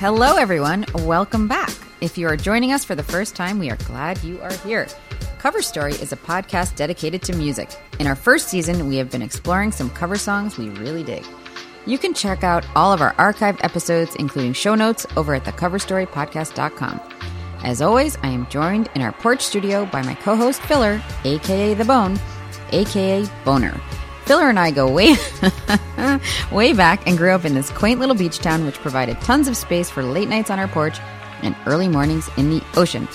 Hello, everyone. Welcome back. If you are joining us for the first time, we are glad you are here. Cover Story is a podcast dedicated to music. In our first season, we have been exploring some cover songs we really dig. You can check out all of our archived episodes, including show notes, over at thecoverstorypodcast.com. As always, I am joined in our porch studio by my co host, Filler, aka The Bone, aka Boner. Filler and I go way, way back and grew up in this quaint little beach town, which provided tons of space for late nights on our porch and early mornings in the ocean.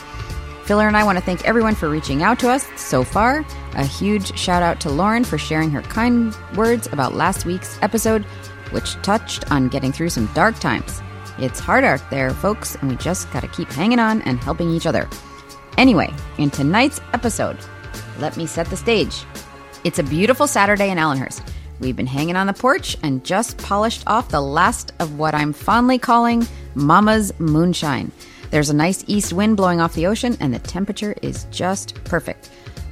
Filler and I want to thank everyone for reaching out to us so far. A huge shout out to Lauren for sharing her kind words about last week's episode, which touched on getting through some dark times. It's hard out there, folks, and we just got to keep hanging on and helping each other. Anyway, in tonight's episode, let me set the stage. It's a beautiful Saturday in Allenhurst. We've been hanging on the porch and just polished off the last of what I'm fondly calling Mama's moonshine. There's a nice east wind blowing off the ocean, and the temperature is just perfect.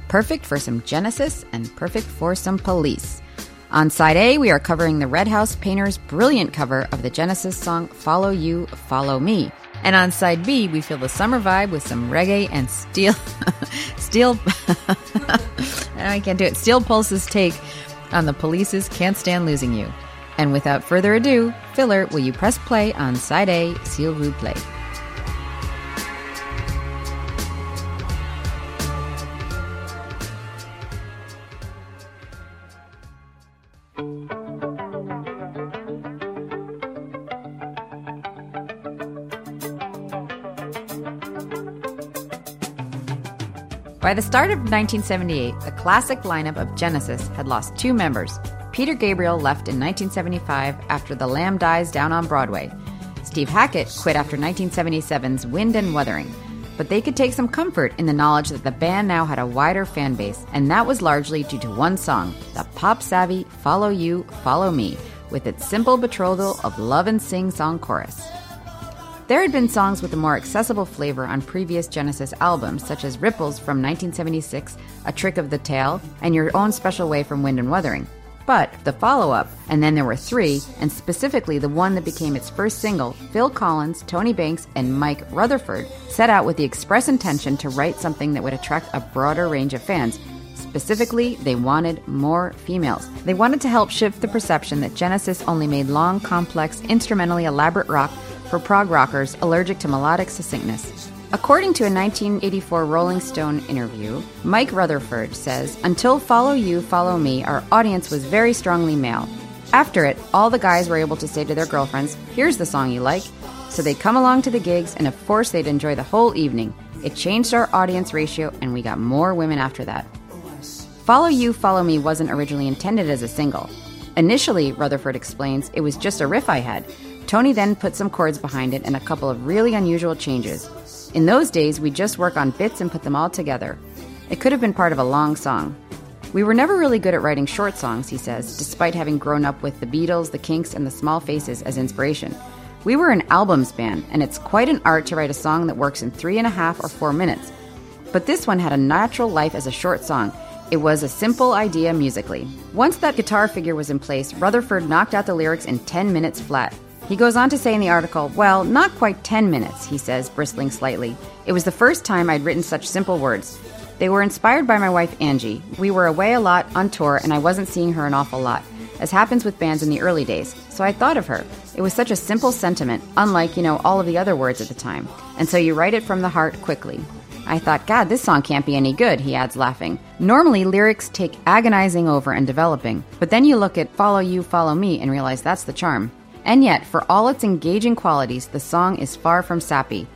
Perfect for some Genesis and perfect for some police. On side A, we are covering the Red House Painters' brilliant cover of the Genesis song Follow You, Follow Me. And on side B, we feel the summer vibe with some reggae and steel, steel, I can't do it, Steel Pulse's take on the police's Can't Stand Losing You. And without further ado, Filler, will you press play on side A, S'il vous plaît? By the start of 1978, the classic lineup of Genesis had lost two members. Peter Gabriel left in 1975 after The Lamb Dies Down on Broadway. Steve Hackett quit after 1977's Wind and Wuthering. But they could take some comfort in the knowledge that the band now had a wider fan base, and that was largely due to one song, the pop savvy Follow You, Follow Me, with its simple betrothal of love and sing song chorus. There had been songs with a more accessible flavor on previous Genesis albums, such as Ripples from 1976, A Trick of the Tail, and Your Own Special Way from Wind and Wuthering. But the follow up, and then there were three, and specifically the one that became its first single, Phil Collins, Tony Banks, and Mike Rutherford set out with the express intention to write something that would attract a broader range of fans. Specifically, they wanted more females. They wanted to help shift the perception that Genesis only made long, complex, instrumentally elaborate rock for prog rockers allergic to melodic succinctness. According to a 1984 Rolling Stone interview, Mike Rutherford says, Until Follow You, Follow Me, our audience was very strongly male. After it, all the guys were able to say to their girlfriends, Here's the song you like. So they'd come along to the gigs, and of course, they'd enjoy the whole evening. It changed our audience ratio, and we got more women after that. Follow You, Follow Me wasn't originally intended as a single. Initially, Rutherford explains, it was just a riff I had. Tony then put some chords behind it and a couple of really unusual changes. In those days, we'd just work on bits and put them all together. It could have been part of a long song. We were never really good at writing short songs, he says, despite having grown up with the Beatles, the Kinks, and the Small Faces as inspiration. We were an albums band, and it's quite an art to write a song that works in three and a half or four minutes. But this one had a natural life as a short song. It was a simple idea musically. Once that guitar figure was in place, Rutherford knocked out the lyrics in 10 minutes flat. He goes on to say in the article, well, not quite 10 minutes, he says, bristling slightly. It was the first time I'd written such simple words. They were inspired by my wife, Angie. We were away a lot on tour, and I wasn't seeing her an awful lot, as happens with bands in the early days. So I thought of her. It was such a simple sentiment, unlike, you know, all of the other words at the time. And so you write it from the heart quickly. I thought, God, this song can't be any good, he adds, laughing. Normally, lyrics take agonizing over and developing, but then you look at Follow You, Follow Me and realize that's the charm. And yet, for all its engaging qualities, the song is far from sappy.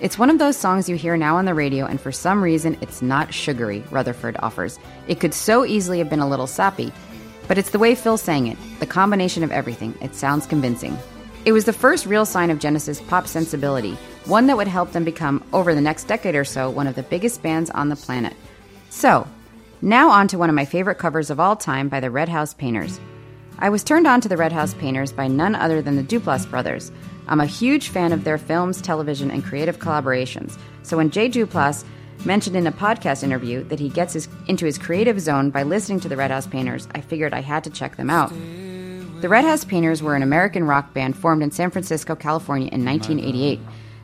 It's one of those songs you hear now on the radio, and for some reason, it's not sugary, Rutherford offers. It could so easily have been a little sappy, but it's the way Phil sang it, the combination of everything. It sounds convincing. It was the first real sign of Genesis' pop sensibility, one that would help them become, over the next decade or so, one of the biggest bands on the planet. So, now on to one of my favorite covers of all time by the Red House Painters. I was turned on to the Red House Painters by none other than the Duplass brothers. I'm a huge fan of their films, television, and creative collaborations. So when Jay Duplass mentioned in a podcast interview that he gets his, into his creative zone by listening to the Red House Painters, I figured I had to check them out. The Red House Painters were an American rock band formed in San Francisco, California in 1988.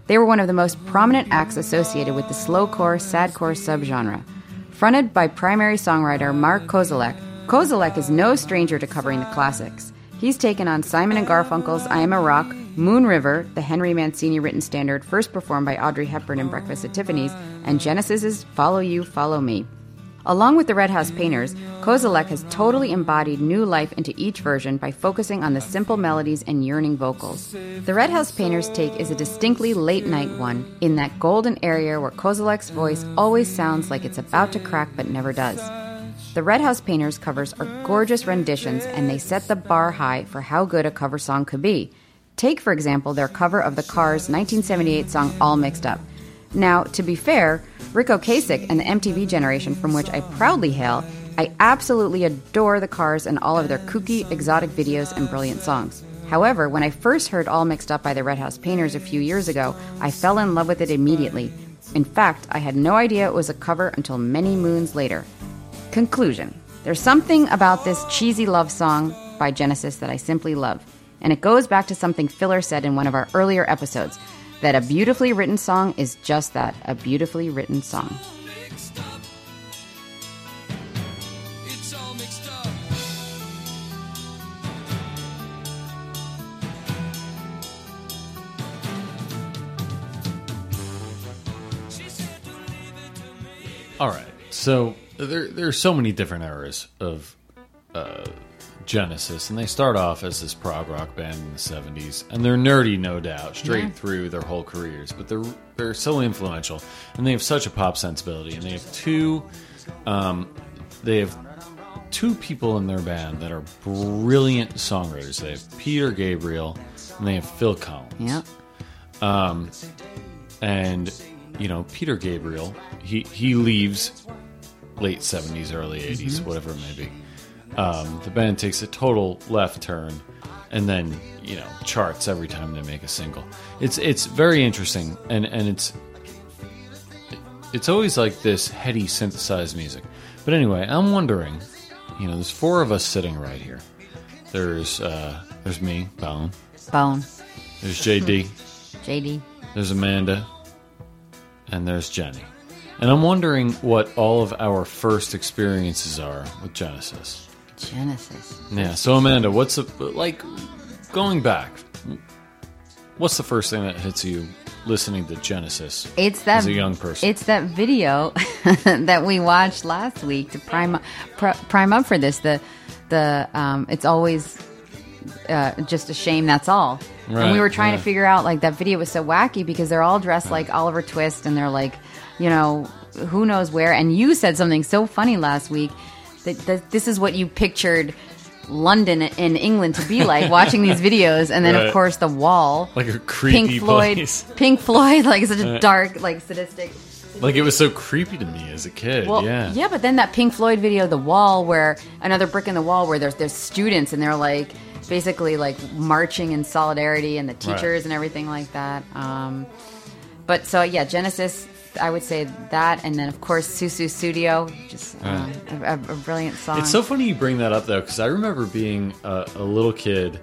They were one of the most prominent acts associated with the slowcore, sadcore subgenre. Fronted by primary songwriter Mark Kozelek, Kozelek is no stranger to covering the classics. He's taken on Simon and Garfunkel's I Am a Rock, Moon River, the Henry Mancini written standard first performed by Audrey Hepburn in Breakfast at Tiffany's, and Genesis's Follow You, Follow Me. Along with the Red House Painters, Kozelek has totally embodied new life into each version by focusing on the simple melodies and yearning vocals. The Red House Painters' take is a distinctly late night one, in that golden area where Kozelek's voice always sounds like it's about to crack but never does. The Red House Painters covers are gorgeous renditions and they set the bar high for how good a cover song could be. Take, for example, their cover of the Cars' 1978 song All Mixed Up. Now, to be fair, Ric Ocasek and the MTV generation from which I proudly hail, I absolutely adore the Cars and all of their kooky, exotic videos and brilliant songs. However, when I first heard All Mixed Up by the Red House Painters a few years ago, I fell in love with it immediately. In fact, I had no idea it was a cover until many moons later. Conclusion There's something about this cheesy love song by Genesis that I simply love. And it goes back to something Filler said in one of our earlier episodes that a beautifully written song is just that a beautifully written song. mixed up. It's all mixed up. She said to leave it to me. All right. So there there are so many different eras of uh, Genesis, and they start off as this prog rock band in the '70s, and they're nerdy, no doubt, straight Yeah. through their whole careers. But they're they're so influential, and they have such a pop sensibility, and they have two, um, they have two people in their band that are brilliant songwriters. They have Peter Gabriel, and they have Phil Collins Yeah. and you know Peter Gabriel he he leaves late 70s early 80s whatever it may be. Um, the band takes a total left turn and then you know charts every time they make a single. It's it's very interesting and and it's it's always like this heady synthesized music. But anyway i'm wondering you know there's four of us sitting right here. There's uh there's me bone. Bone. there's jd JD. there's Amanda, and there's Jenny. And I'm wondering what all of our first experiences are with Genesis. Genesis. Yeah, so Amanda, what's the, like going back? What's the first thing that hits you listening to Genesis It's that as a young person? It's that video that we watched last week to prime pr- prime up for this. The the um, it's always uh, just a shame. That's all. and we were trying to figure out like that video was so wacky because they're all dressed like Oliver Twist and they're like, you know, who knows where. And you said something so funny last week that, that this is what you pictured. London in England to be like watching these videos, and then Right. of course the wall, Like a creepy Pink Floyd, place. Pink Floyd, like such a dark, like sadistic. like it was so creepy to me as a kid. Well, yeah. but then that Pink Floyd video, "The Wall," where another brick in the wall, where there's there's students and they're like basically like marching in solidarity, and the teachers Right. and everything like that. Um, but so yeah, Genesis, I would say that, and then of course Sussudio, just um, a, a, a brilliant song. It's so funny you bring that up though, because I remember being a, a little kid.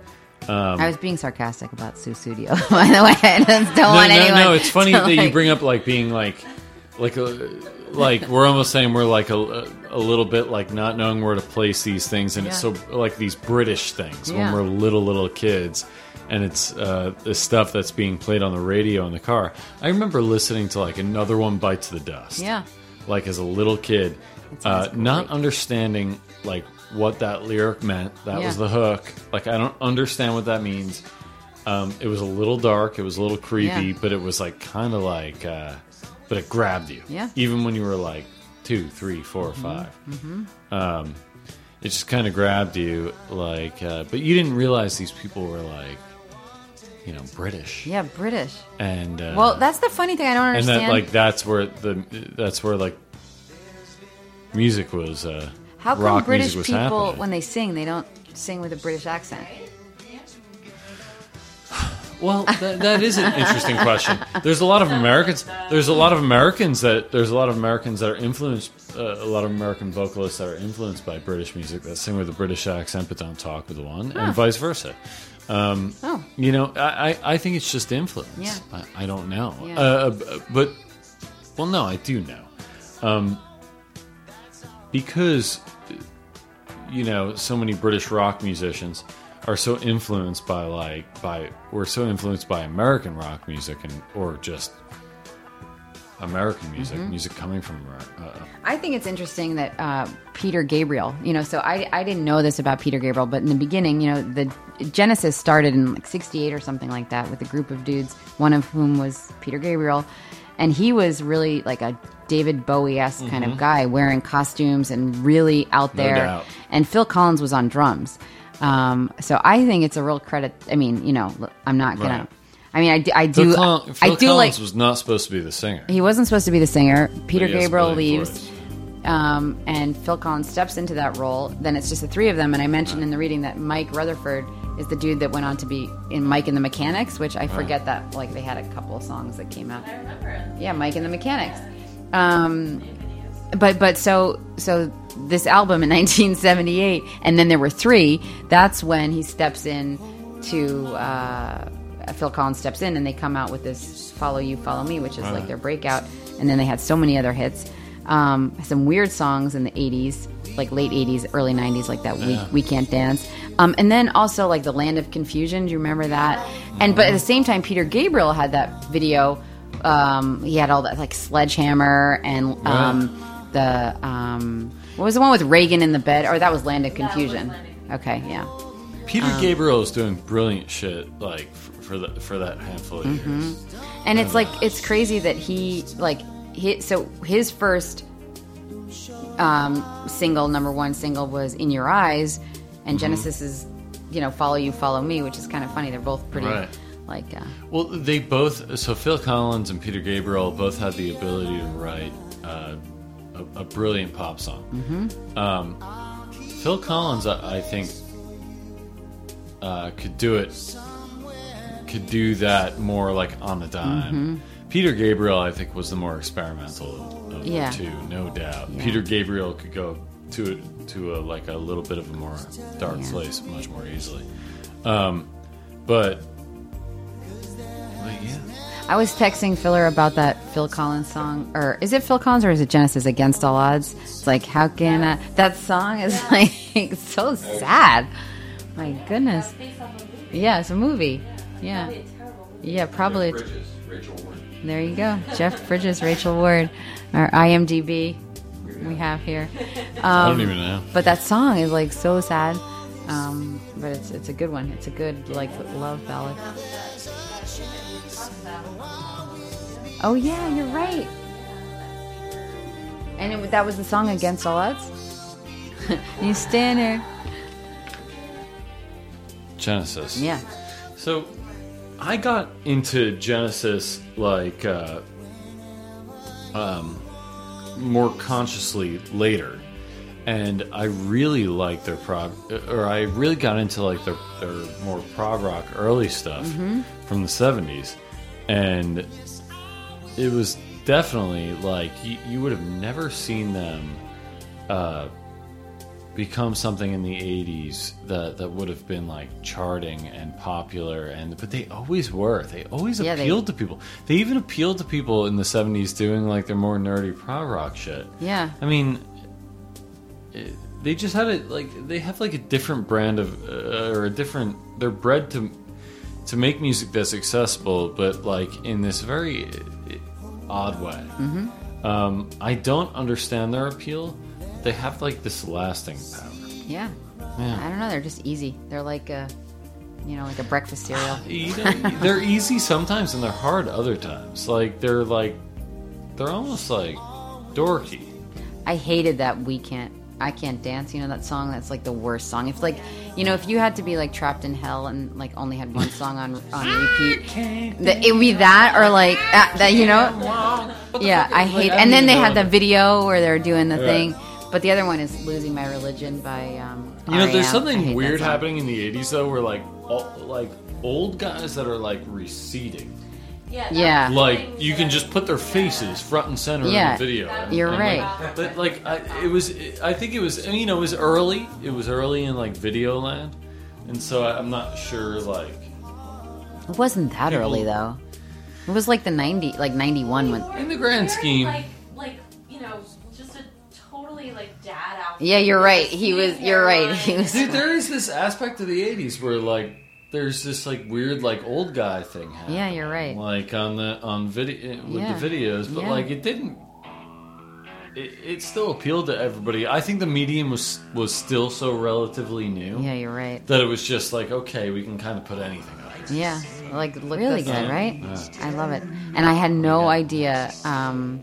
I was being sarcastic about Sussudio, by the way. I don't no, want no, anyone. no. It's funny that you bring up like being like, like, a, like we're almost saying we're like a, a little bit like not knowing where to place these things, and it's so like these British things Yeah. when we're little little kids, and it's uh, the stuff that's being played on the radio in the car. I remember listening to like another one bites the dust. Yeah. like as a little kid, uh, not understanding like what that lyric meant. That was the hook. Like I don't understand what that means. Um, it was a little dark. It was a little creepy, Yeah. but it was like kind of like, uh, but it grabbed you. Yeah. Even when you were like two, three, four, or 5 Um, it just kind of grabbed you, like, uh, but you didn't realize these people were like, you know, British. Yeah, British. And uh, Well, that's the funny thing I don't understand. and that like that's where the that's where like music was. Uh, How come rock British music was people, happening. when they sing, they don't sing with a British accent? Well, that, that is an interesting question. There's a lot of Americans. There's a lot of Americans that there's a lot of Americans that are influenced. Uh, a lot of American vocalists that are influenced by British music that sing with a British accent but don't talk with one, and vice versa. Um, Oh. You know, I, I, I think it's just influence. Yeah. I, I don't know. Yeah. Uh, but well, no, I do know. Um, because you know, so many British rock musicians are so influenced by like by we're so influenced by American rock music and or just American music, Mm-hmm. music coming from Uh, I think it's interesting that uh, Peter Gabriel, you know, so I, I didn't know this about Peter Gabriel, but in the beginning, you know, the Genesis started in like 68 or something like that with a group of dudes, one of whom was Peter Gabriel. And he was really like a David Bowie esque kind of guy, wearing costumes and really out Mm-hmm. No there. doubt. And Phil Collins was on drums. Um, so I think it's a real credit. I mean, you know, I'm not going Right. to. I mean, I do. I Phil, do, Coll- I do Collins like. was not supposed to be the singer. He wasn't supposed to be the singer. Peter But he has a Gabriel leaves, um, and Phil Collins steps into that role. Then it's just the three of them. And I mentioned in the reading that Mike Rutherford is the dude that went on to be in Mike and the Mechanics, which I forget that like they had a couple of songs that came out. Yeah, Mike and the Mechanics. Um, but but so so this album in 1978, and then there were three. That's when he steps in to uh, Phil Collins steps in, and they come out with this "Follow You, Follow Me," which is like their breakout. And then they had so many other hits, um, some weird songs in the 80s, like late 80s, early 90s, like that "We We Can't Dance," um, and then also like the "Land of Confusion." Do you remember that? And but at the same time, Peter Gabriel had that video. Um, he had all that like sledgehammer and um, the um, what was the one with Reagan in the bed? Or that was Land of Confusion. Okay, yeah. Peter Um, Gabriel is doing brilliant shit like for the, for that handful of Mm-hmm. years. And it's like it's crazy that he like hit so his first um, single, number one single was "In Your Eyes," Mm-hmm. and Genesis is you know "Follow You, Follow Me," which is kind of funny. They're both pretty Right. like uh, Well, they both. So Phil Collins and Peter Gabriel both had the ability to write uh, a, a brilliant pop song. Mm-hmm. Um, Phil Collins, I, I think, uh, could do it. Could do that more like on the dime. Peter Gabriel, I think, was the more experimental of, of Yeah. the two, no doubt. Peter Gabriel could go to to a, like a little bit of a more dark Yeah. place much more easily. Um, but, but yeah. I was texting Filler about that Phil Collins song, or is it Phil Collins or is it Genesis Against All Odds? It's like, how can I, that song is like so sad. My goodness. Yeah, it's a movie. Yeah. Yeah, probably. it's- There you go. Jeff Bridges, Rachel Ward, our IMDb we have here. I Um, don't even know. But that song is like so sad. Um, but it's it's a good one. It's a good like love ballad. Oh yeah, you're right. And it, that was the song "Against All Odds." you stand there. Genesis. Yeah. So I got into Genesis like uh, um, more consciously later, and I really liked their prog, or I really got into like their their more prog rock early stuff from the seventies, and it was definitely like you, you would have never seen them. Uh, become something in the 80s that that would have been like charting and popular and but they always were they always Yeah, they- appealed to people they even appealed to people in the 70s doing like their more nerdy prog rock shit Yeah. i mean it, they just had it like they have like a different brand of uh, or a different they're bred to to make music that's accessible but like in this very uh, odd way Mm-hmm. um, i don't understand their appeal they have like this lasting power Yeah. Yeah. I don't know. They're just easy. They're like a, you know, like a breakfast cereal. You know, they're easy sometimes and they're hard other times. Like they're like they're almost like dorky. I hated that we can't I can't dance. You know that song that's like the worst song. If like you know if you had to be like trapped in hell and like only had one song on on repeat, it would be that or like uh, that. You know, yeah, I hate. And then they had the video where they're doing the thing. But the other one is "Losing My Religion" by um, You know, there's something weird happening in the '80s though, where like all, like old guys that are like receding. Yeah. Yeah. Like you can just put their faces front and center Yeah, in the video. and- you're and, right. Like, but like I, it was, I think it was. I mean, you know, it was early. It was early in like video land, and so I, I'm not sure. Like It wasn't that People- early though. It was like the ninety, like ninety one when. in the grand Very, scheme, Like, like you know, just a totally like dad outfit. Yeah, you're right. He was. You're right. hairline. He was. dude, there is this aspect of the '80s where like there's this like weird like old guy thing happening. Yeah, you're right. Like on the on video with Yeah. the videos, but Yeah. like it didn't. It, it still appealed to everybody. I think the medium was was still so relatively new. Yeah, you're right. that it was just like okay, we can kind of put anything on. it. Yeah, like really good, right? Yeah. I love it. And I had no idea um,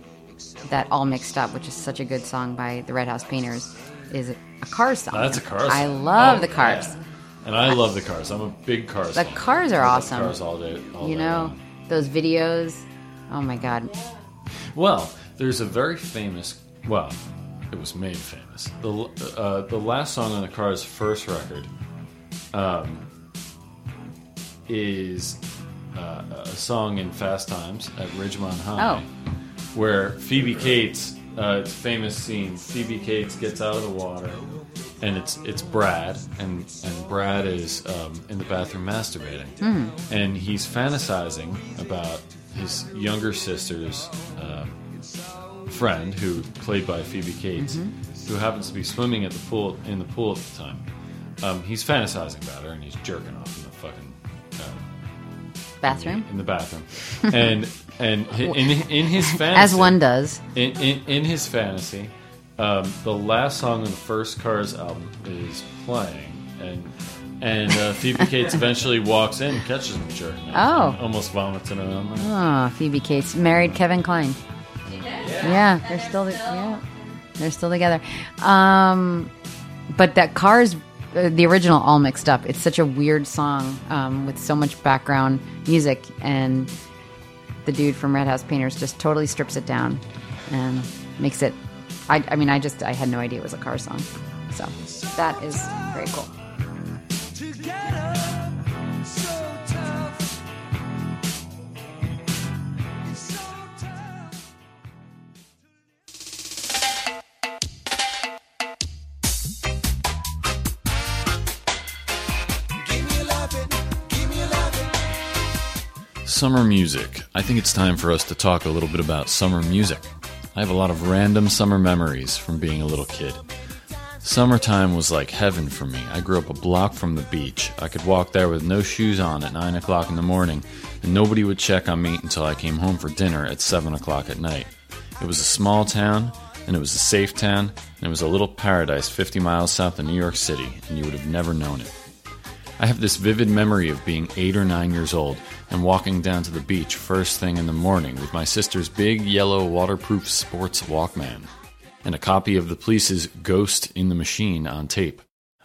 that "All Mixed Up," which is such a good song by the Red House Painters, is a Cars song. That's a Cars. I love Oh, the Cars. yeah. And I love the Cars. I'm a big Cars. The fan. Cars are I love awesome. Cars all day. All You day know long. those videos. Oh my god. Well, there's a very famous. Well, it was made famous. The uh, the last song on the Cars' first record, um, is uh, a song in Fast Times at Ridgemont High, Oh. where Phoebe Cates. Uh, it's a famous scene. Phoebe Cates gets out of the water, and it's it's Brad, and and Brad is um, in the bathroom masturbating, and he's fantasizing about his younger sister's um, friend, who played by Phoebe Cates, who happens to be swimming at the pool in the pool at the time. Um, he's fantasizing about her, and he's jerking off in the fucking uh, Bathroom, in the bathroom, and and in in his fantasy, as one does. in, in, in his fantasy, um, the last song on the first Cars album is playing, and and uh, Phoebe Cates eventually walks in, and catches him jerking Oh. and almost vomits in her mouth. Oh, Phoebe Cates married Kevin Kline. Yeah, they're still yeah, they're still together. Um, but that Cars, uh, the original, all mixed up. It's such a weird song um, with so much background music, and the dude from Red House Painters just totally strips it down and makes it. I, I mean, I just I had no idea it was a car song, so that is very cool. Summer music. I think it's time for us to talk a little bit about summer music. I have a lot of random summer memories from being a little kid. Summertime was like heaven for me. I grew up a block from the beach. I could walk there with no shoes on at 9 o'clock in the morning, and nobody would check on me until I came home for dinner at 7 o'clock at night. It was a small town, and it was a safe town, and it was a little paradise 50 miles south of New York City, and you would have never known it. I have this vivid memory of being eight or nine years old and walking down to the beach first thing in the morning with my sister's big yellow waterproof sports Walkman and a copy of the police's Ghost in the Machine on tape.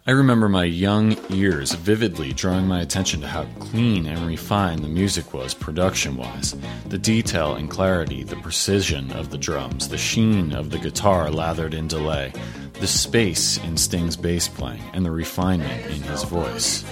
I remember my young ears vividly drawing my attention to how clean and refined the music was production wise. The detail and clarity, the precision of the drums, the sheen of the guitar lathered in delay, the space in Sting's bass playing, and the refinement in his voice.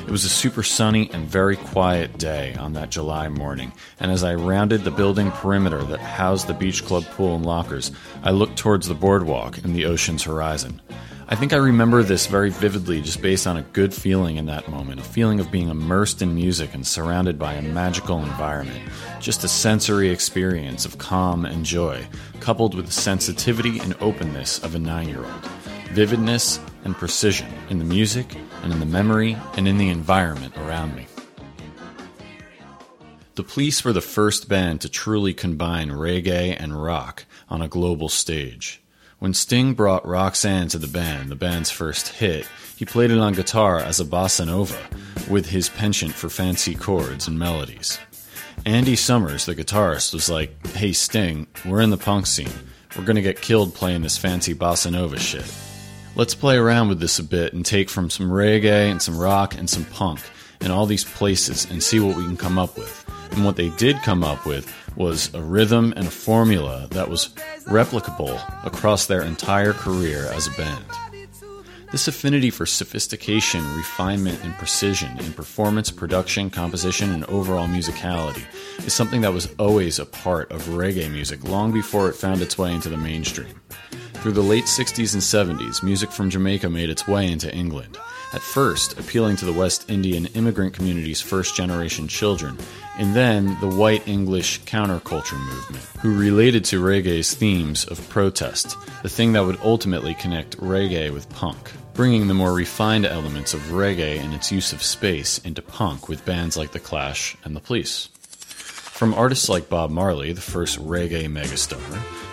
It was a super sunny and very quiet day on that July morning, and as I rounded the building perimeter that housed the beach club pool and lockers, I looked towards the boardwalk and the ocean's horizon. I think I remember this very vividly just based on a good feeling in that moment, a feeling of being immersed in music and surrounded by a magical environment. Just a sensory experience of calm and joy, coupled with the sensitivity and openness of a nine year old. Vividness and precision in the music and in the memory and in the environment around me. The Police were the first band to truly combine reggae and rock on a global stage. When Sting brought Roxanne to the band, the band's first hit, he played it on guitar as a bossa nova, with his penchant for fancy chords and melodies. Andy Summers, the guitarist, was like, Hey Sting, we're in the punk scene. We're gonna get killed playing this fancy bossa nova shit. Let's play around with this a bit and take from some reggae and some rock and some punk and all these places and see what we can come up with. And what they did come up with was a rhythm and a formula that was replicable across their entire career as a band. This affinity for sophistication, refinement, and precision in performance, production, composition, and overall musicality is something that was always a part of reggae music long before it found its way into the mainstream. Through the late 60s and 70s, music from Jamaica made its way into England. At first, appealing to the West Indian immigrant community's first generation children, and then the white English counterculture movement, who related to reggae's themes of protest, the thing that would ultimately connect reggae with punk, bringing the more refined elements of reggae and its use of space into punk with bands like The Clash and The Police. From artists like Bob Marley, the first reggae megastar,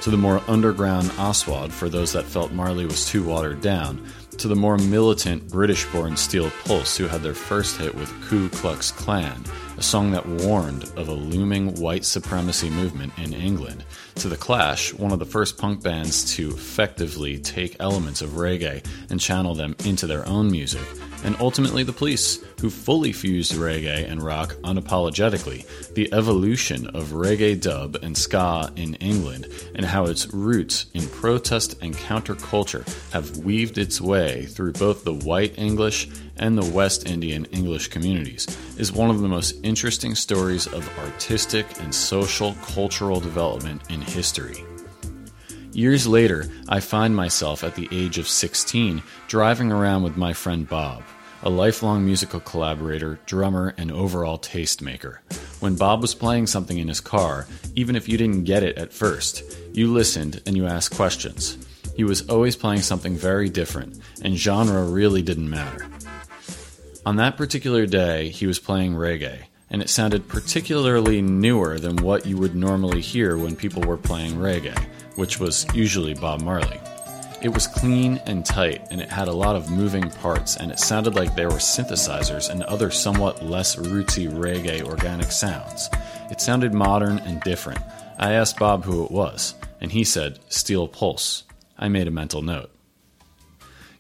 to the more underground Aswad for those that felt Marley was too watered down, to the more militant British born Steel Pulse who had their first hit with Ku Klux Klan, a song that warned of a looming white supremacy movement in England, to The Clash, one of the first punk bands to effectively take elements of reggae and channel them into their own music, and ultimately The Police, who fully fused reggae and rock unapologetically, the evolution of reggae dub and ska in England, and how its roots in protest and counterculture have weaved its way through both the white English and the West Indian English communities, is one of the most interesting stories of artistic and social cultural development in history. Years later, I find myself at the age of 16 driving around with my friend Bob, a lifelong musical collaborator, drummer, and overall tastemaker. When Bob was playing something in his car, even if you didn't get it at first, you listened and you asked questions. He was always playing something very different, and genre really didn't matter. On that particular day, he was playing reggae, and it sounded particularly newer than what you would normally hear when people were playing reggae, which was usually Bob Marley. It was clean and tight, and it had a lot of moving parts, and it sounded like there were synthesizers and other somewhat less rootsy reggae organic sounds. It sounded modern and different. I asked Bob who it was, and he said, Steel Pulse. I made a mental note.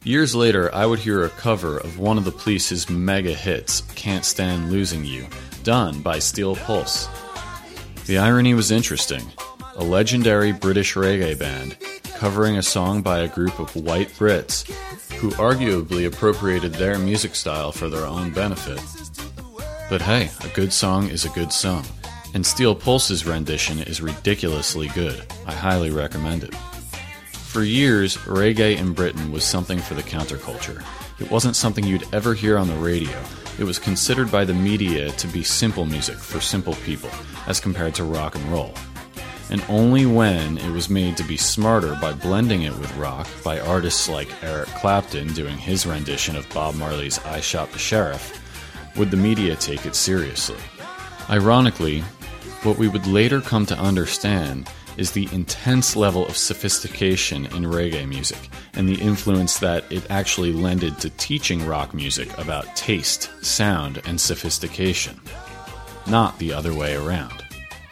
Years later, I would hear a cover of one of the Police's mega hits, Can't Stand Losing You, done by Steel Pulse. The irony was interesting. A legendary British reggae band covering a song by a group of white Brits who arguably appropriated their music style for their own benefit. But hey, a good song is a good song, and Steel Pulse's rendition is ridiculously good. I highly recommend it. For years, reggae in Britain was something for the counterculture. It wasn't something you'd ever hear on the radio. It was considered by the media to be simple music for simple people, as compared to rock and roll. And only when it was made to be smarter by blending it with rock by artists like Eric Clapton doing his rendition of Bob Marley's I Shot the Sheriff would the media take it seriously. Ironically, what we would later come to understand is the intense level of sophistication in reggae music and the influence that it actually lended to teaching rock music about taste, sound, and sophistication, not the other way around.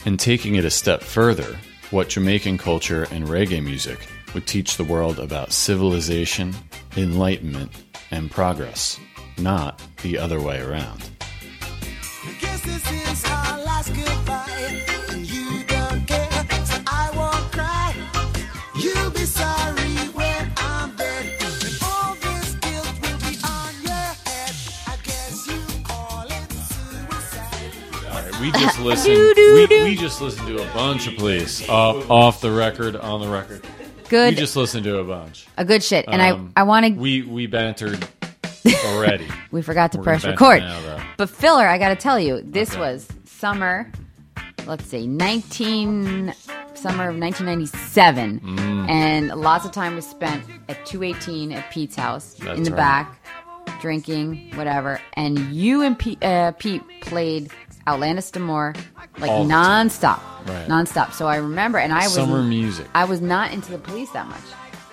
And taking it a step further, what Jamaican culture and reggae music would teach the world about civilization, enlightenment, and progress, not the other way around. We just listened. we, we just listened to a bunch of police off off the record, on the record. Good, We just listened to a bunch. a good shit. And Um, I, I want to. We we bantered already. We forgot to We're gonna press banter record. now, though. but filler, I got to tell you, this Okay. was summer. Let's see, nineteen summer of nineteen ninety seven, Mm. and lots of time was spent at two eighteen at Pete's house in the right. back, drinking whatever. And you and Pete, uh, Pete played Outlandos d'Amour like All the time. nonstop, Right. nonstop. So I remember, and I was Summer music. I was not into the police that much,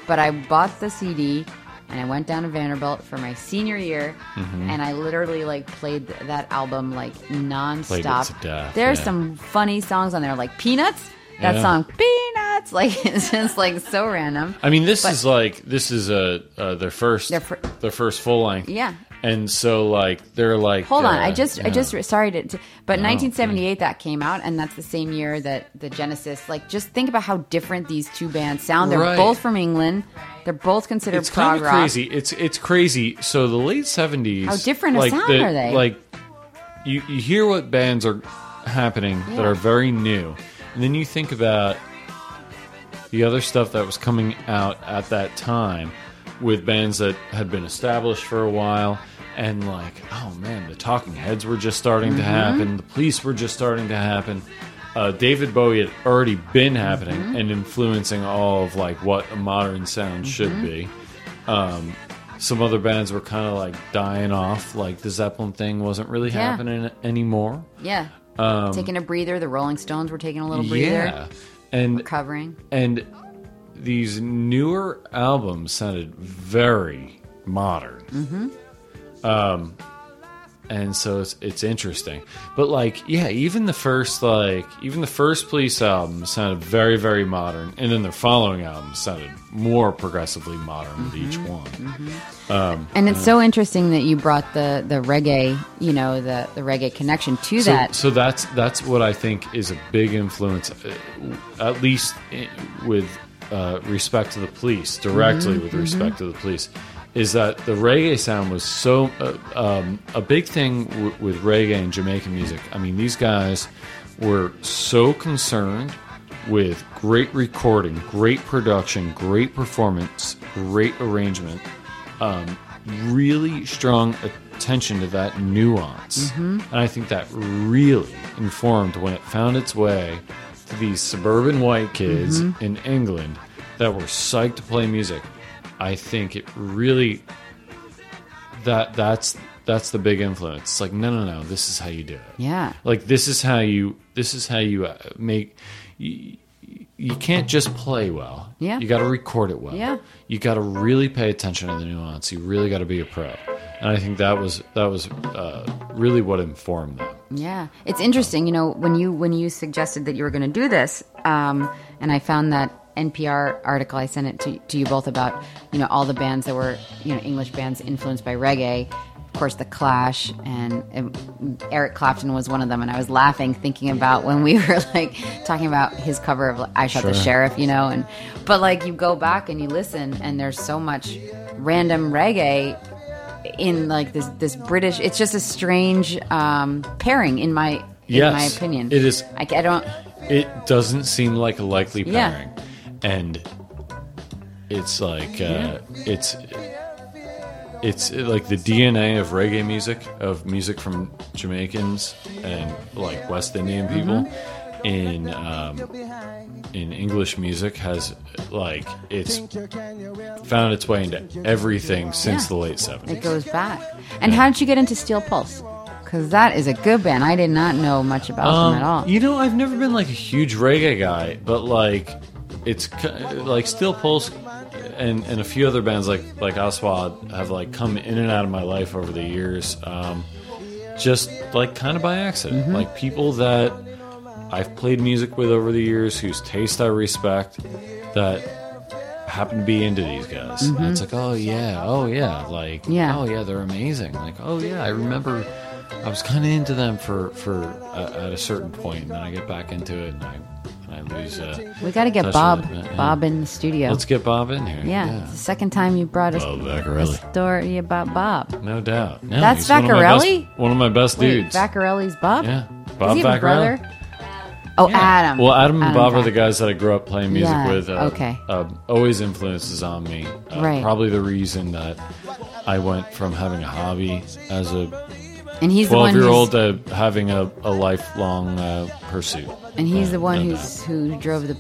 but I bought the CD and I went down to Vanderbilt for my senior year, Mm-hmm. and I literally like played th- that album like nonstop. to death, There's yeah. some funny songs on there, like Peanuts. That Yeah. song, Peanuts, like it's just like so random. I mean, this But- is like this is a uh, their first Their fir- their first full length. Yeah. and so like they're like. Hold on, uh, I just, I just, sorry to, to but No, 1978 that came out, and that's the same year that the Genesis. Like, just think about how different these two bands sound. They're Right. both from England. They're both considered it's prog kind of crazy. It's it's crazy. So the late seventies. How different a like sound the- are they? Like you, you hear what bands are happening that are very new, and then you think about the other stuff that was coming out at that time with bands that had been established for a while. And like, oh man, the Talking Heads were just starting Mm-hmm. to happen. The Police were just starting to happen. Uh, David Bowie had already been happening Mm-hmm. and influencing all of like what a modern sound should Mm-hmm. be Um, some other bands were kind of like dying off. Like the Zeppelin thing wasn't really Yeah. happening anymore. Yeah. taking a breather. The Rolling Stones were taking a little breather. Um, Yeah, and Recovering. and these newer albums sounded very modern. Mm-hmm. Um, and so it's it's interesting, but like yeah, even the first like even the first Police album sounded very very modern, and then their following albums sounded more progressively modern with each Mm-hmm. one. And it's so interesting that you brought the, the reggae, you know, the, the reggae connection to so, that. So that's that's what I think is a big influence, uh, at least with uh, respect to the police, directly Mm-hmm, with respect to the police, is that the reggae sound was so uh, um, a big thing w- with reggae and Jamaican music. I mean, these guys were so concerned with great recording, great production, great performance, great arrangement, um, really strong attention to that nuance. And I think that really informed when it found its way to these suburban white kids in England that were psyched to play music. I think it really that that's that's the big influence. It's like no no no, this is how you do it. yeah. Like this is how you this is how you uh, make you, you can't just play well. Yeah. You got to record it well. Yeah. You got to really pay attention to the nuance. You really got to be a pro. And I think that was that was uh, really what informed them. Yeah, it's interesting. You know, when you when you suggested that you were going to do this, um, and I found that NPR article, I sent it to, to you both about you know all the bands that were you know English bands influenced by reggae. Of course, the Clash and, and Eric Clapton was one of them, and I was laughing thinking about when we were like talking about his cover of "I Shot the Sheriff," you know, and but like you go back and you listen, and there's so much random reggae in like this this British. It's just a strange um, pairing in my in Yes, my opinion. it is. I, I don't. It doesn't seem like a likely Yeah. And it's like uh, it's it's like the DNA of reggae music, of music from Jamaicans and like West Indian people Mm-hmm. in um, in English music has like it's found its way into everything since Yeah. the late seventies. It goes back. And how did you get into Steel Pulse? Because that is a good band. I did not know much about them at all. Um, You know, I've never been like a huge reggae guy, but like it's like Steel Pulse and and a few other bands like like Aswad have like come in and out of my life over the years, um, just like kind of by accident. Mm-hmm. Like people that I've played music with over the years, whose taste I respect, that happen to be into these guys. And it's like, oh yeah, oh yeah, like Mm-hmm. Yeah. oh yeah, they're amazing. Like oh yeah, I remember. I was kind of into them for for uh, at a certain point, and then I get back into it, and I I lose. Uh, we got to get touch Bob with yeah. Bob in the studio. Let's get Bob in here. yeah, it's the second time you brought us Bob a Vaccarelli, story about Bob. no doubt. No, That's he's one of my best- One of my best Wait, dudes. Vaccarelli's Bob? Yeah, Is Bob he a Vaccarelli. brother? Oh, Adam. Well, Adam and Bob are the guys that I grew up playing music Yeah, with. Uh, okay. Uh, always influences on me. Uh, Right. Probably the reason that I went from having a hobby as a and he's the one 12 year who's, old to having a, a lifelong uh, pursuit. and he's Uh, the one who's who drove the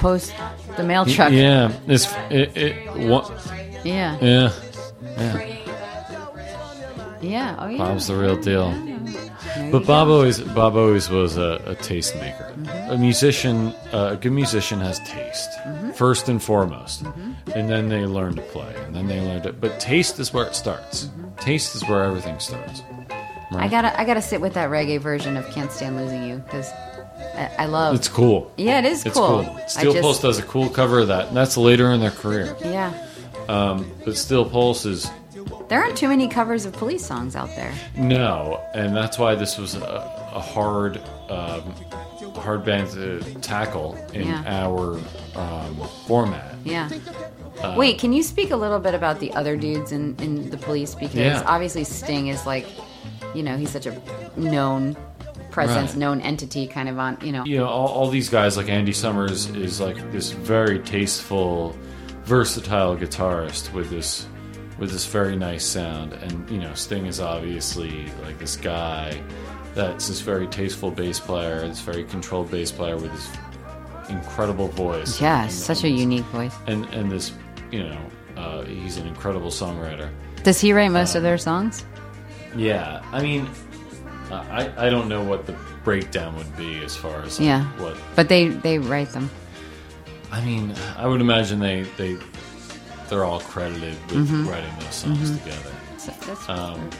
post the mail truck. Yeah, it's it, it what, yeah, yeah, yeah. yeah. Oh yeah. Bob's the real deal. There But Bob always Bob always was a, a tastemaker. Mm-hmm. A musician, uh, a good musician has taste Mm-hmm. first and foremost, and then they learn to play, and then they learn to. But taste is where it starts. Mm-hmm. Taste is where everything starts. I gotta I gotta sit with that reggae version of "Can't Stand Losing You" because I, I love. It's cool. yeah, it is It's cool. cool. Steel just- Pulse does a cool cover of that, and that's later in their career. Yeah, Um, But Steel Pulse is there aren't too many covers of police songs out there. No, and that's why this was a, a hard, um, hard band to tackle in Yeah. our um, format. Yeah, Wait, can you speak a little bit about the other dudes in, in the police? Because Yeah. obviously Sting is like, you know, he's such a known presence, Right. known entity, kind of on, you know. you know, all, all these guys like Andy Summers is like this very tasteful, versatile guitarist with this with this very nice sound, and you know, Sting is obviously like this guy that's this very tasteful bass player, this very controlled bass player with this incredible voice. Yeah, and, such a and- unique voice. and and this, you know, uh, he's an incredible songwriter. Does he write most of Um, their songs? Yeah, I mean, I I don't know what the breakdown would be as far as like, Yeah. what But they, they write them. I mean, I would imagine they they they're all credited with Mm-hmm. writing those songs together. So that's Um,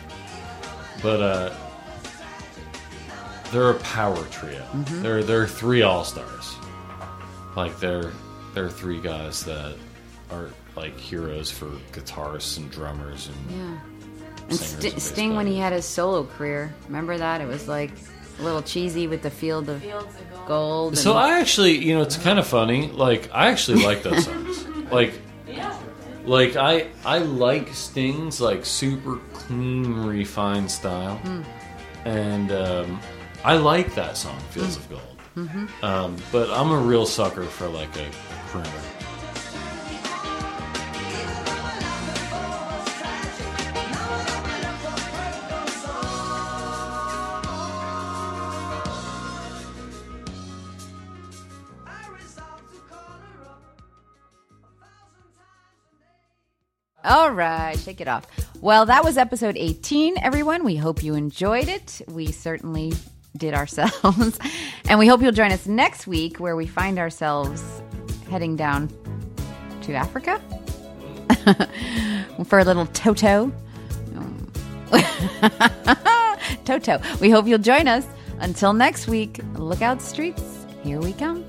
but uh, they're a power trio. Mm-hmm. They're they're three all stars. Like they're they're three guys that are like heroes for guitarists and drummers and yeah. And St- and bass Sting, when he had his solo career, remember that? It was like a little cheesy with the field of Fields of gold. gold. So I actually, you know, it's kind of funny. Like I actually like those songs. Like Yeah. Like I I like Sting's like super clean, refined style, and um, I like that song, "Fields of Gold." Um, but I'm a real sucker for like a, a crooner. Right, shake it off. Well, that was episode 18, everyone. We hope you enjoyed it. We certainly did ourselves. and we hope you'll join us next week where we find ourselves heading down to Africa for a little Toto. Toto. We hope you'll join us. Until next week, look out, streets. Here we come.